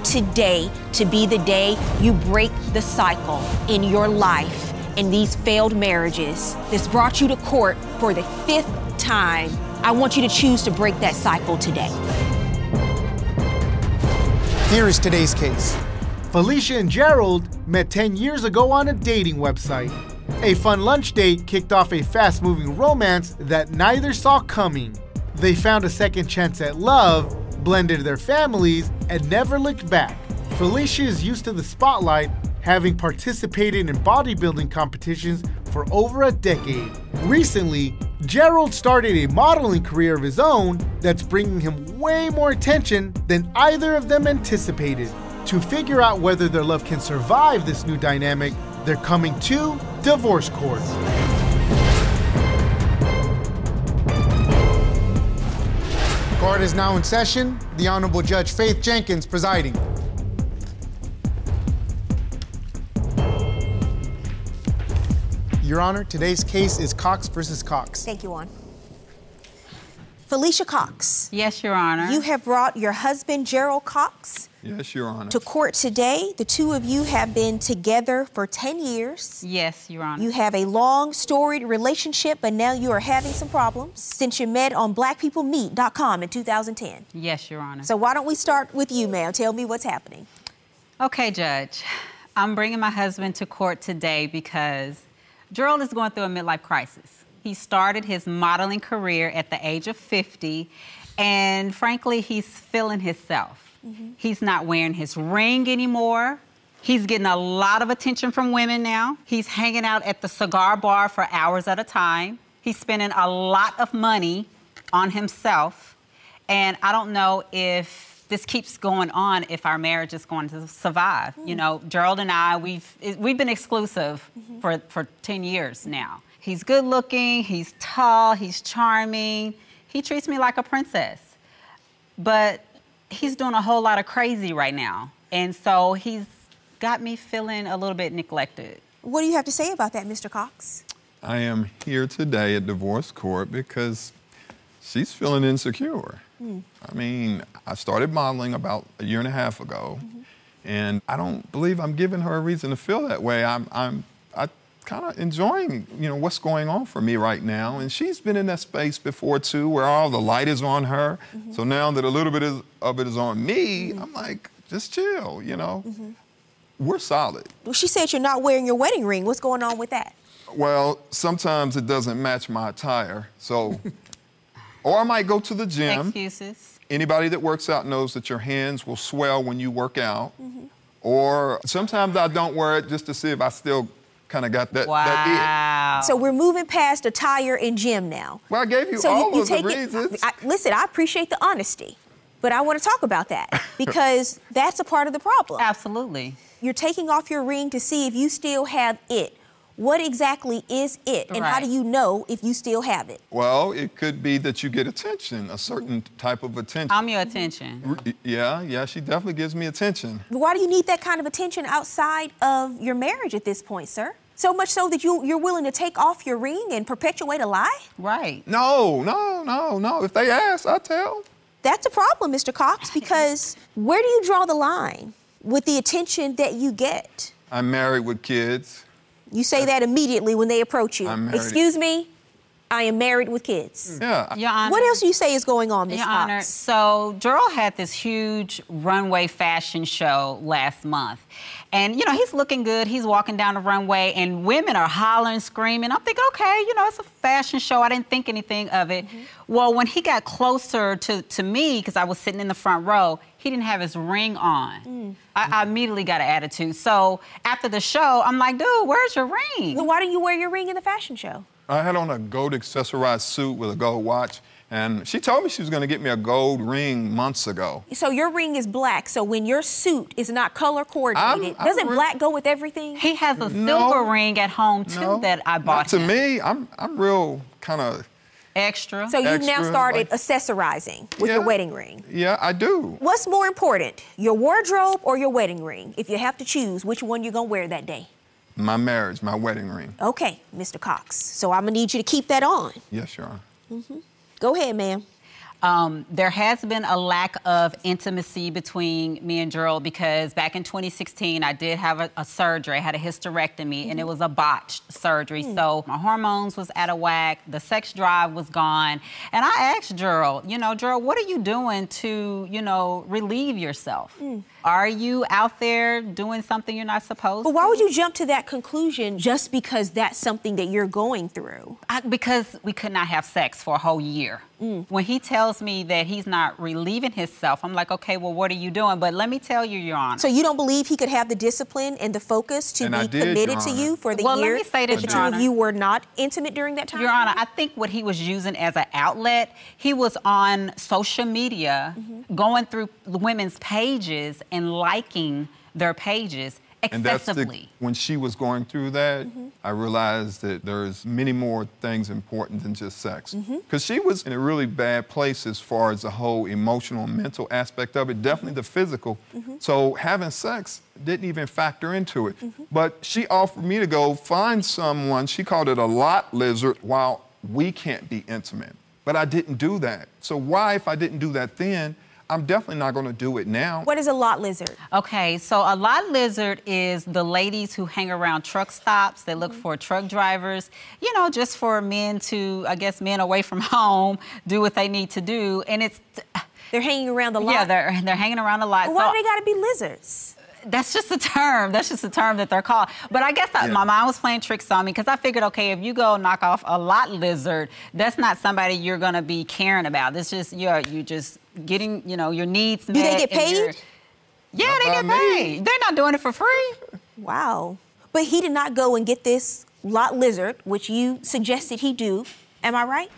Want today to be the day you break the cycle in your life in these failed marriages that's brought you to court for the fifth time. I want you to choose to break that cycle today. Here is today's case. Felicia and Jerelde met 10 years ago on a dating website. A fun lunch date kicked off a fast moving romance that neither saw coming. They found a second chance at love, blended their families, and never looked back. Felicia is used to the spotlight, having participated in bodybuilding competitions for over a decade. Recently, Jerelde started a modeling career of his own that's bringing him way more attention than either of them anticipated. To figure out whether their love can survive this new dynamic, they're coming to divorce court. Court is now in session. The Honorable Judge Faith Jenkins presiding. Your Honor, today's case is Cox versus Cox. Thank you, Juan. Felicia Cox, Yes, Your Honor. you have brought your husband, Jerelde Cox, Yes, Your Honor. to court today. The two of you have been together for 10 years. Yes, Your Honor. You have a long, storied relationship, but now you are having some problems since you met on blackpeoplemeet.com in 2010. yes, Your Honor. So why don't we start with you, ma'am? Tell me what's happening. okay, Judge. I'm bringing my husband to court today because Jerelde is going through a midlife crisis. He started his modeling career at the age of 50, and frankly, he's feeling himself. Mm-hmm. He's not wearing his ring anymore. He's getting a lot of attention from women now. He's hanging out at the cigar bar for hours at a time. He's spending a lot of money on himself. And I don't know if this keeps going on, if our marriage is going to survive. You mm. know, Jerelde and I, we've we've been exclusive mm-hmm. for, for 10 years now. He's good looking, he's tall, he's charming. He treats me like a princess. But he's doing a whole lot of crazy right now. And so he's got me feeling a little bit neglected. What do you have to say about that, Mr. Cox? I am here today at divorce court because she's feeling insecure. Hmm. I mean, I started modeling about a year and a half ago, mm-hmm. and I don't believe I'm giving her a reason to feel that way. I'm, I'm, I kind of enjoying, you know, what's going on for me right now. And she's been in that space before too, where all the light is on her. Mm-hmm. So now that a little bit is, of it is on me, mm-hmm. I'm like, just chill, you know. Mm-hmm. We're solid. Well, she said you're not wearing your wedding ring. What's going on with that? Well, sometimes it doesn't match my attire. So, or I might go to the gym. Excuses. Anybody that works out knows that your hands will swell when you work out. Or sometimes I don't wear it just to see if I still kind of got that, that Wow. So we're moving past attire and gym now. Well, I gave you So all you, you of the take reasons. it. I, listen, I appreciate the honesty, but I want to talk about that because that's a part of the problem. Absolutely. You're taking off your ring to see if you still have it. What exactly is it, and how do you know if you still have it? well, it could be that you get attention, a certain type of attention. I'm your attention. Yeah, yeah, she definitely gives me attention. Why do you need that kind of attention outside of your marriage at this point, sir? So much so that you you're willing to take off your ring and perpetuate a lie? Right. No, no, no, no. If they ask, I tell. That's a problem, Mr. Cox, because where do you draw the line with the attention that you get? I'm married with kids. You say that immediately when they approach you. I'm. Excuse me, I am married with kids. Yeah. Your Honor. What else do you say is going on, Miss Your Cox? Honor, so Jerelde had this huge runway fashion show last month. And, you know, he's looking good. He's walking down the runway, and women are hollering, screaming. I'm thinking, okay, you know, it's a fashion show. I didn't think anything of it. Mm-hmm. Well, when he got closer to, to me, because I was sitting in the front row, he didn't have his ring on. Mm. I, I immediately got an attitude. So after the show, I'm like, dude, where's your ring? Then why don't you wear your ring in the fashion show? I had on a gold accessorized suit with a gold watch, and she told me she was going to get me a gold ring months ago. So your ring is black. So when your suit is not color coordinated, I'm doesn't re- black go with everything? He has a No. silver ring at home, too, No, that I not bought to him. me, I'm I'm real kind of Extra. So you've now started like- accessorizing with your wedding ring. yeah, I do. What's more important, your wardrobe or your wedding ring? If you have to choose, which one you're gonna wear that day? My marriage, my wedding ring. Okay, Mr. Cox. So I'm gonna need you to keep that on. Yes, Your Honor. Mm-hmm. Go ahead, ma'am. Um, there has been a lack of intimacy between me and Jerelde because back in 2016, I did have a, a surgery. I had a hysterectomy, mm-hmm. and it was a botched surgery. Mm. So my hormones was out of whack, the sex drive was gone, and I asked Jerelde, you know, Jerelde, what are you doing to, you know, relieve yourself? Mm. Are you out there doing something you're not supposed but to? But why would you jump to that conclusion just because that's something that you're going through? I, because we could not have sex for a whole year. Mm. When he tells me that he's not relieving himself, I'm like, okay, well, what are you doing? But let me tell you, Your Honor. So you don't believe he could have the discipline and the focus to and be did, committed to you for the well, year let me say this, the two of you were not intimate during that time? Your Honor, I think what he was using as an outlet, he was on social media, mm-hmm. going through women's pages and liking their pages excessively. And that's the, when she was going through that, mm-hmm. I realized that there's many more things important than just sex. Because mm-hmm. she was in a really bad place as far as the whole emotional and mental aspect of it, definitely the physical. Mm-hmm. So having sex didn't even factor into it. Mm-hmm. But she offered me to go find someone, she called it a lot lizard, while we can't be intimate. But I didn't do that. So why, if I didn't do that then, I'm definitely not going to do it now. What is a lot lizard? Okay, so a lot lizard is the ladies who hang around truck stops. They look mm-hmm. for truck drivers, you know, just for men to, I guess, men away from home, do what they need to do. And it's. They're hanging around the lot. Yeah, they're they're hanging around a lot. Well, why so, do they got to be lizards? That's just a term. That's just a term that they're called. But I guess yeah. my mom was playing tricks on me because I figured, okay, if you go knock off a lot lizard, that's not somebody you're gonna be caring about. It's just you're you just getting you know your needs met. Do they get paid? Yeah, not they get paid. Me. They're not doing it for free. Wow. But he did not go and get this lot lizard, which you suggested he do. Am I right?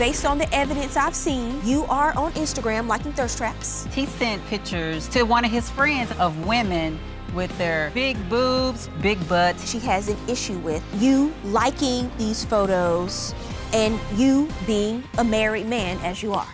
Based on the evidence I've seen, you are on Instagram liking thirst traps. He sent pictures to one of his friends of women with their big boobs, big butts. She has an issue with you liking these photos and you being a married man as you are.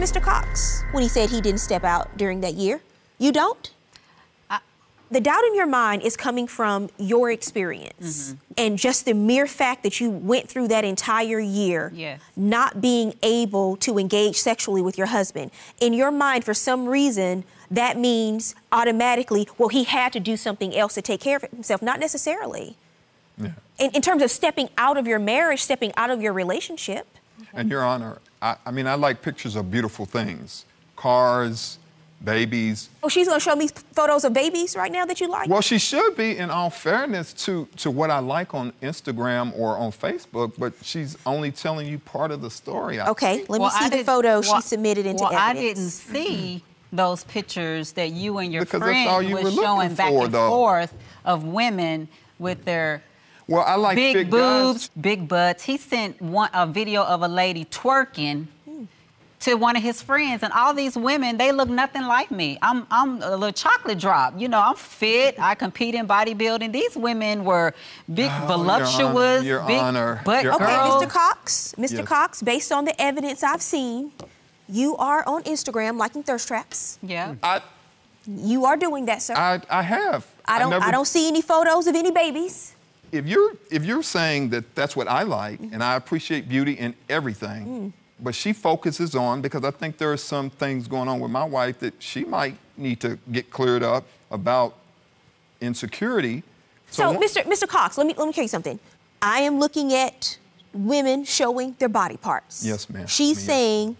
Mr. Cox when he said he didn't step out during that year. You don't? the doubt in your mind is coming from your experience mm-hmm. and just the mere fact that you went through that entire year yes. not being able to engage sexually with your husband. In your mind, for some reason, that means automatically, well, he had to do something else to take care of himself. Not necessarily. Yeah. In, in terms of stepping out of your marriage, stepping out of your relationship. And Your Honor, I, I mean, I like pictures of beautiful things cars, babies. Oh, she's gonna show me photos of babies right now that you like? Well, she should be, in all fairness to, to what I like on Instagram or on Facebook, but she's only telling you part of the story. I okay, see. let well, me see I the did, photos well, she submitted into well, evidence. I didn't see those pictures that you and your because friend you was showing back and though. forth of women with their well, I like big, big boobs, guys. big butts. He sent one a video of a lady twerking to one of his friends, and all these women, they look nothing like me. I'm I'm a little chocolate drop. You know, I'm fit. I compete in bodybuilding. These women were big, oh, voluptuous, Your big honor. butt Your okay, girls. Mr. Cox, Mr. Yes. Cox, based on the evidence I've seen, you are on Instagram liking thirst traps. Yeah. I, you are doing that, sir. I, I have. I don't. I, never... I don't see any photos of any babies if you're if you're saying that that's what I like, mm-hmm. and I appreciate beauty in everything, mm. but she focuses on because I think there are some things going on with my wife that she might need to get cleared up about insecurity. So, so Mr. Mr. Cox, let me let me tell you something. I am looking at women showing their body parts. Yes, ma'am. She's saying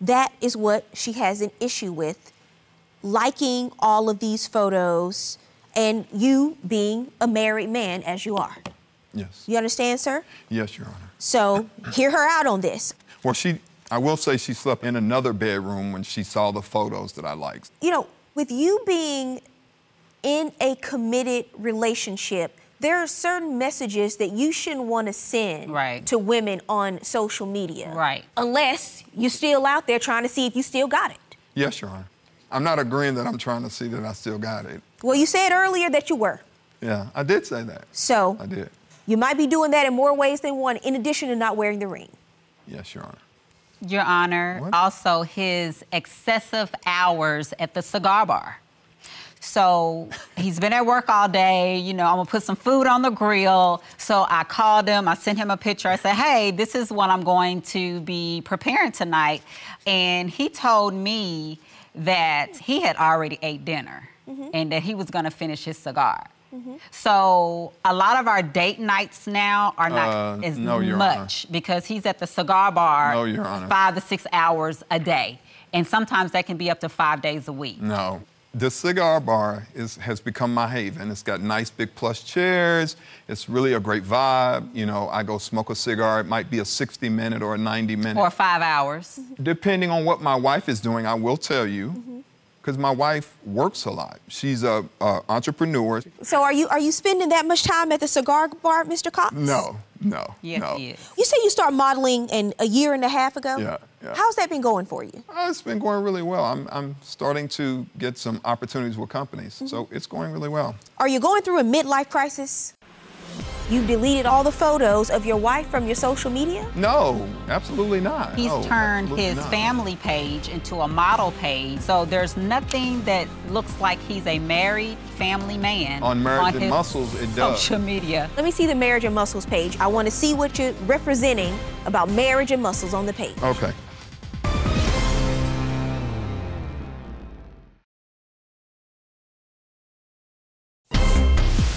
that is what she has an issue with, liking all of these photos and you being a married man as you are. Yes. You understand, sir? Yes, Your Honor. So hear her out on this. Well, she, I will say she slept in another bedroom when she saw the photos that I liked. You know, with you being in a committed relationship, there are certain messages that you shouldn't want to send right. to women on social media. Right. Unless you're still out there trying to see if you still got it. Yes, Your Honor. I'm not agreeing that I'm trying to see that I still got it. Well, you said earlier that you were. Yeah, I did say that. So I did. You might be doing that in more ways than one, in addition to not wearing the ring. Yes, Your Honor. Your Honor, what? also his excessive hours at the cigar bar. So he's been at work all day. You know, I'm gonna put some food on the grill. So I called him. I sent him a picture. I said, "Hey, this is what I'm going to be preparing tonight," and he told me that he had already ate dinner Mm-hmm. and that he was gonna finish his cigar. So a lot of our date nights now are not Uh, as no, Your Honor. much because he's at the cigar bar No, Your Honor. five to six hours a day, and sometimes that can be up to five days a week. No. The cigar bar is, has become my haven. It's got nice big plush chairs. It's really a great vibe. You know, I go smoke a cigar. It might be a 60 minute or a 90 minute. Or five hours. Depending on what my wife is doing, I will tell you, Mm-hmm. because my wife works a lot. She's a, a entrepreneur. So are you are you spending that much time at the cigar bar, Mr. Cox? No, no, Yes, no. he is. You say you started modeling in a year and a half ago. Yeah, yeah. How's that been going for you? Uh, it's been going really well. I'm, I'm starting to get some opportunities with companies, Mm-hmm. so it's going really well. Are you going through a midlife crisis? You've deleted all the photos of your wife from your social media? No, absolutely not. He's No, turned his not. family page into a model page. So there's nothing that looks like he's a married family man On Marriage and his Muscles, it does. social media. Let me see the Marriage and Muscles page. I want to see what you're representing about marriage and muscles on the page. Okay.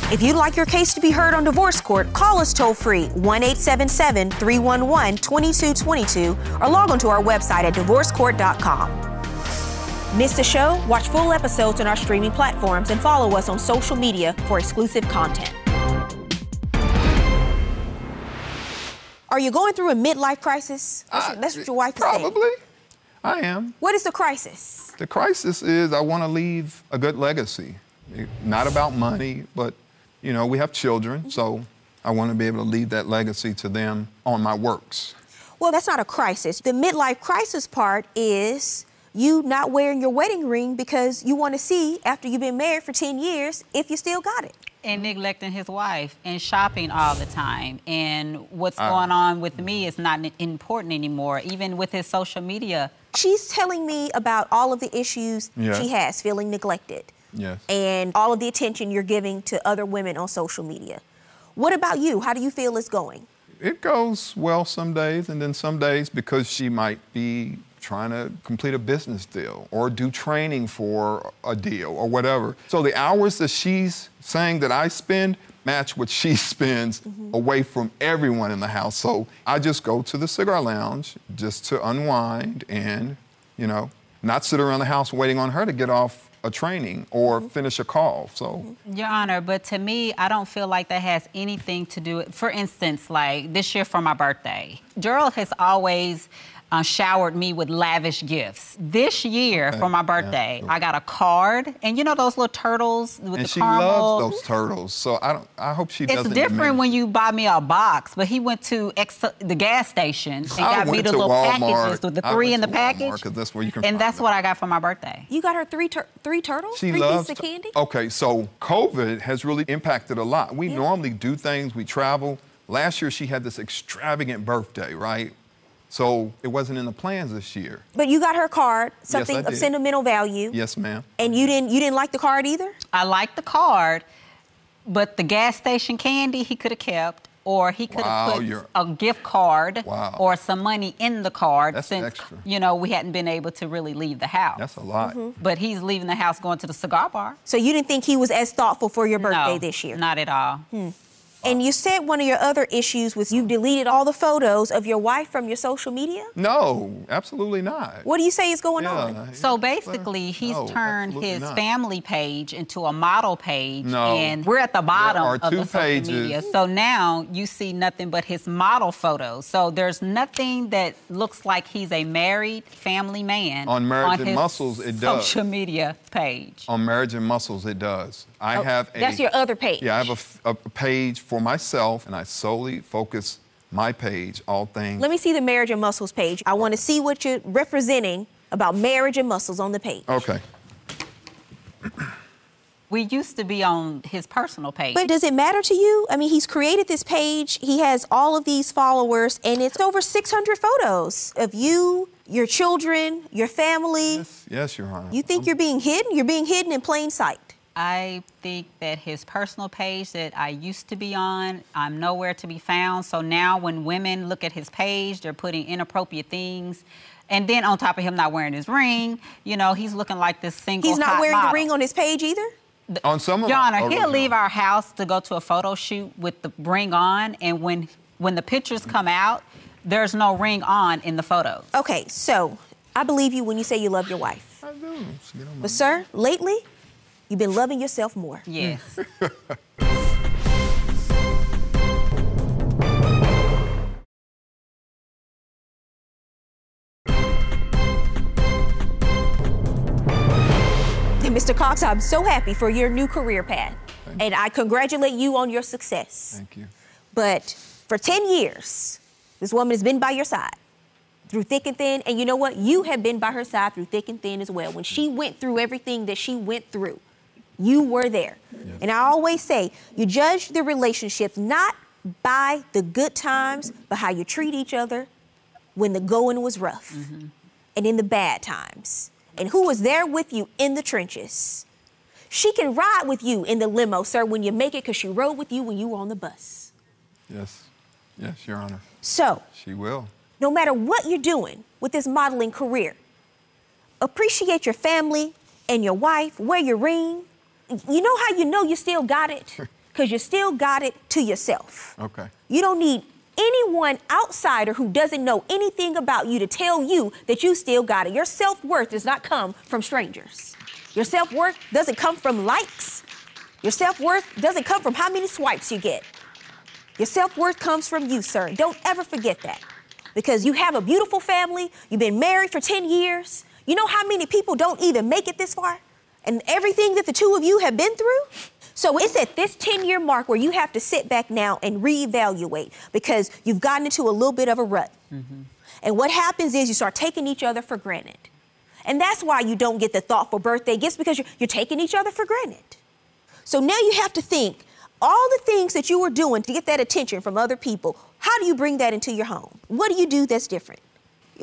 If you'd like your case to be heard on divorce court, call us toll free 1 877 311 2222 or log on to our website at divorcecourt.com. Miss the show? Watch full episodes on our streaming platforms and follow us on social media for exclusive content. Are you going through a midlife crisis? That's, what- that's what your wife is saying. Probably. I am. What is the crisis? The crisis is I want to leave a good legacy. Not about money, but you know, we have children, so I want to be able to leave that legacy to them on my works. Well, that's not a crisis. The midlife crisis part is you not wearing your wedding ring because you want to see after you've been married for 10 years if you still got it. and neglecting his wife and shopping all the time. And what's Uh. going on with me is not important anymore, even with his social media. She's telling me about all of the issues Yes. she has feeling neglected Yes. and all of the attention you're giving to other women on social media. What about you? How do you feel it's going? It goes well some days, and then some days because she might be trying to complete a business deal or do training for a deal or whatever. So the hours that she's saying that I spend match what she spends mm-hmm. away from everyone in the house. So I just go to the cigar lounge just to unwind and, you know, not sit around the house waiting on her to get off a training or mm-hmm. finish a call. So mm-hmm. Your Honor, but to me, I don't feel like that has anything to do. With, For instance, like this year for my birthday, Jerelde has always uh, showered me with lavish gifts. This year for my birthday, I got a card, and you know those little turtles with and the she caramel. loves those turtles. So I don't I hope she It's doesn't different diminish. when you buy me a box, but he went to ex- the gas station and I got me went the little Walmart. packages with the I three went in the to Walmart, package. 'cause that's where you can And find that's them. what I got for my birthday. You got her three tur- three turtles? She three loves pieces of candy? Okay, so COVID has really impacted a lot. We normally do things, we travel. Last year she had this extravagant birthday, right? So it wasn't in the plans this year. But you got her card, something I of sentimental value. Yes, ma'am. And you didn't you didn't like the card either? I like the card, but the gas station candy he could have kept, or he could have Wow, put you're- a gift card Wow. or some money in the card That's since extra. you know we hadn't been able to really leave the house. That's a lot. Mm-hmm. but he's leaving the house going to the cigar bar. So you didn't think he was as thoughtful for your birthday no, this year? Not at all. Hmm. And you said one of your other issues was you've deleted all the photos of your wife from your social media? No, absolutely not. What do you say is going Yeah, on? So yeah, basically, he's no, turned his not. family page into a model page, No. and we're at the bottom are of two the social pages. media. So now you see nothing but his model photos. So there's nothing that looks like he's a married family man On Marriage and his Muscles, it does. social media page. On Marriage and Muscles, it does. I Oh, have a. that's your other page. Yeah, I have a f- a, page for myself, and I solely focus my page, all things. Let me see the marriage and muscles page. I want to see what you're representing about marriage and muscles on the page. Okay. We used to be on his personal page. But does it matter to you? I mean, he's created this page, he has all of these followers, and it's over 600 photos of you, your children, your family. Yes, yes, Your Honor. You think you're being hidden? You're being hidden in plain sight. I think that his personal page that I used to be on, I'm nowhere to be found. So now when women look at his page, they're putting inappropriate things. And then on top of him not wearing his ring, you know, he's looking like this single. He's not hot wearing model. the ring on his page either? On some of Your Honor, oh, he'll original- leave our house to go to a photo shoot with the ring on, and when when the pictures come out, there's no ring on in the photos. Okay, so I believe you when you say you love your wife. I do. Just get on my- But, sir, lately, you've been loving yourself more. Yes. Mr. Cox, I'm so happy for your new career path. And I congratulate you on your success. Thank you. But for 10 years, this woman has been by your side through thick and thin. And you know what? You have been by her side through thick and thin as well. When she went through everything that she went through, you were there. And I always say, you judge the relationship not by the good times, but how you treat each other when the going was rough mm-hmm. and in the bad times. And who was there with you in the trenches. She can ride with you in the limo, sir, when you make it, because she rode with you when you were on the bus. Yes. Yes, Your Honor. So, She will. no matter what you're doing with this modeling career, appreciate your family and your wife, wear your ring. You know how you know you still got it? Because you still got it to yourself. Okay. You don't need anyone outsider who doesn't know anything about you to tell you that you still got it. Your self worth does not come from strangers. Your self worth doesn't come from likes. Your self worth doesn't come from how many swipes you get. Your self worth comes from you, sir. Don't ever forget that. Because you have a beautiful family, you've been married for 10 years. You know how many people don't even make it this far? And everything that the two of you have been through? So it's at this 10 year mark where you have to sit back now and reevaluate because you've gotten into a little bit of a rut. Mm-hmm. And what happens is you start taking each other for granted. And that's why you don't get the thoughtful birthday gifts because you're, you're taking each other for granted. So now you have to think all the things that you were doing to get that attention from other people, how do you bring that into your home? What do you do that's different?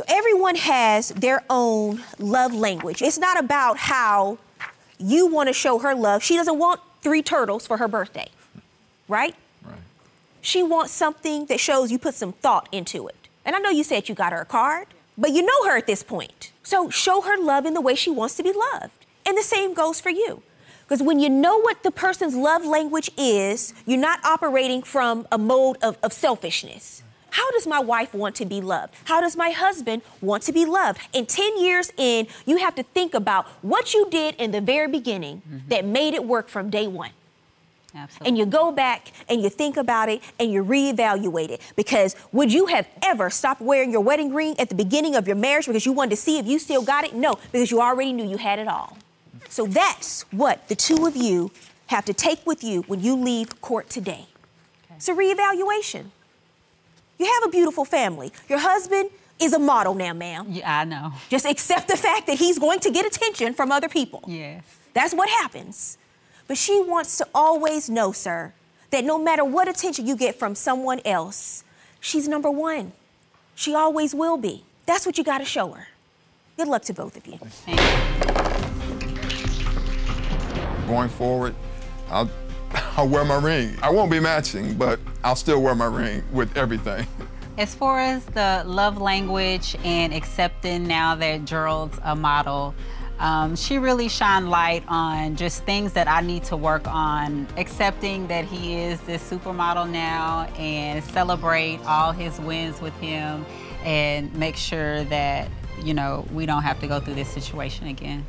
Everyone has their own love language. It's not about how you want to show her love. She doesn't want three turtles for her birthday, right? Right. She wants something that shows you put some thought into it. And I know you said you got her a card, but you know her at this point. So show her love in the way she wants to be loved. And the same goes for you. Because when you know what the person's love language is, you're not operating from a mode of, of selfishness. How does my wife want to be loved? How does my husband want to be loved? And 10 years in, you have to think about what you did in the very beginning mm-hmm. that made it work from day one Absolutely. and you go back and you think about it and you reevaluate it. Because would you have ever stopped wearing your wedding ring at the beginning of your marriage because you wanted to see if you still got it? No, because you already knew you had it all. So that's what the two of you have to take with you when you leave court today. It's a reevaluation. You have a beautiful family. Your husband is a model now, ma'am. yeah, I know. Just accept the fact that he's going to get attention from other people. Yes. That's what happens. But she wants to always know, sir, that no matter what attention you get from someone else, she's number one. She always will be. That's what you got to show her. Good luck to both of you. Thank you. Going forward, I'll, I'll wear my ring. I won't be matching, but I'll still wear my ring with everything. As far as the love language and accepting now that Jerelde's a model, um, she really shined light on just things that I need to work on. Accepting that he is this supermodel now and celebrate all his wins with him and make sure that, you know, we don't have to go through this situation again.